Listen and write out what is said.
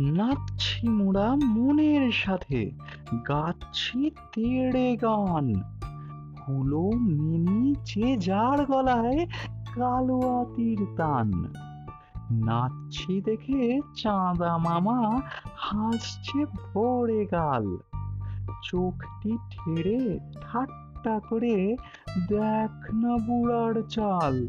নাচছি মোরা মনের সাথে, গাচ্ছি তেড়ে গান। হুলো মিনি যে যার গলায় কালো আতির তান। নাচছি দেখে চাঁদা মামা হাসছে ভরে গাল। চোখটি ঠেড়ে ঠাট্টা করে দেখ না বুড়ার চাল।